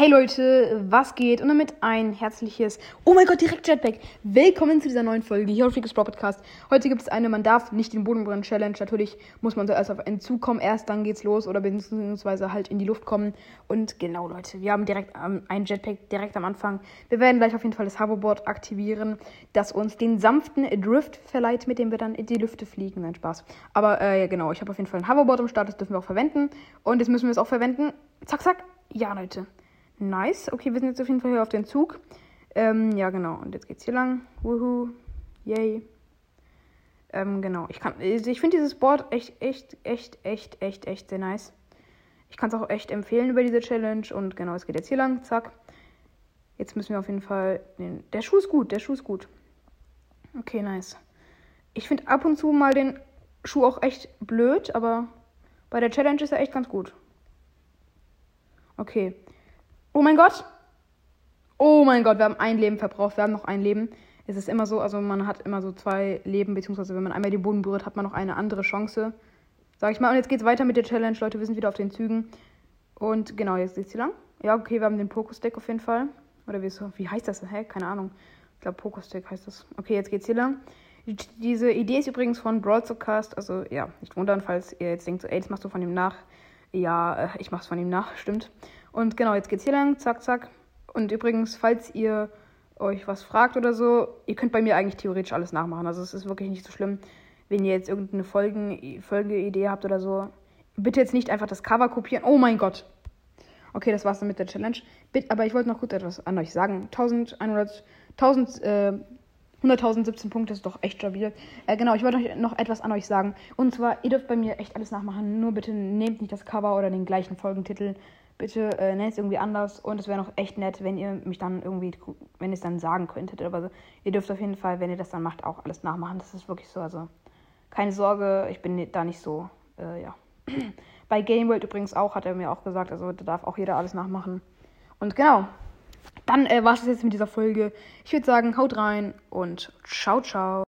Hey Leute, was geht? Und damit ein herzliches, oh mein Gott, direkt Jetpack. Willkommen zu dieser neuen Folge hier auf Freakes Pro Podcast. Heute gibt es eine, man darf nicht den Boden brennen Challenge. Natürlich muss man zuerst auf Entzug kommen, erst dann geht's los oder beziehungsweise halt in die Luft kommen. Und genau Leute, wir haben direkt ähm, ein Jetpack direkt am Anfang. Wir werden gleich auf jeden Fall das Hoverboard aktivieren, das uns den sanften Drift verleiht, mit dem wir dann in die Lüfte fliegen. Nein, Spaß. Aber äh, ja, genau, ich habe auf jeden Fall ein Hoverboard am Start, das dürfen wir auch verwenden. Und jetzt müssen wir es auch verwenden. Zack, zack. Ja, Leute. Nice. Okay, wir sind jetzt auf jeden Fall hier auf den Zug. Ähm, ja, genau. Und jetzt geht's hier lang. Wuhu. Yay. Ähm, genau. Ich kann. Also ich finde dieses Board echt, echt, echt, echt, echt, echt sehr nice. Ich kann es auch echt empfehlen über diese Challenge. Und genau, es geht jetzt hier lang. Zack. Jetzt müssen wir auf jeden Fall. Den, der Schuh ist gut. Der Schuh ist gut. Okay, nice. Ich finde ab und zu mal den Schuh auch echt blöd, aber bei der Challenge ist er echt ganz gut. Okay. Oh mein Gott. Oh mein Gott, wir haben ein Leben verbraucht. Wir haben noch ein Leben. Es ist immer so, also man hat immer so zwei Leben, beziehungsweise wenn man einmal den Boden berührt, hat man noch eine andere Chance. Sag ich mal. Und jetzt geht's weiter mit der Challenge. Leute, wir sind wieder auf den Zügen. Und genau, jetzt geht's hier lang. Ja, okay, wir haben den Pokus-Deck auf jeden Fall. Oder wie, wie heißt das? Hä? Keine Ahnung. Ich glaube, Pokus-Deck heißt das. Okay, jetzt geht's hier lang. Diese Idee ist übrigens von Broadcast. Also, ja, nicht wundern, falls ihr jetzt denkt, so, ey, das machst du von ihm nach. Ja, äh, ich mach's von ihm nach, stimmt. Und genau, jetzt geht's hier lang, zack, zack. Und übrigens, falls ihr euch was fragt oder so, ihr könnt bei mir eigentlich theoretisch alles nachmachen. Also es ist wirklich nicht so schlimm, wenn ihr jetzt irgendeine Folgen, Folgeidee habt oder so. Bitte jetzt nicht einfach das Cover kopieren. Oh mein Gott. Okay, das war's dann mit der Challenge. Aber ich wollte noch kurz etwas an euch sagen. 1100, 1000, äh, 100.017 Punkte ist doch echt stabil. Äh, genau, ich wollte euch noch etwas an euch sagen. Und zwar, ihr dürft bei mir echt alles nachmachen. Nur bitte nehmt nicht das Cover oder den gleichen Folgentitel bitte äh, nennt es irgendwie anders und es wäre noch echt nett, wenn ihr mich dann irgendwie, wenn ihr es dann sagen könntet. Aber so, ihr dürft auf jeden Fall, wenn ihr das dann macht, auch alles nachmachen. Das ist wirklich so. Also keine Sorge, ich bin da nicht so, äh, ja. Bei Game World übrigens auch, hat er mir auch gesagt, also da darf auch jeder alles nachmachen. Und genau, dann äh, war es jetzt mit dieser Folge. Ich würde sagen, haut rein und ciao, ciao.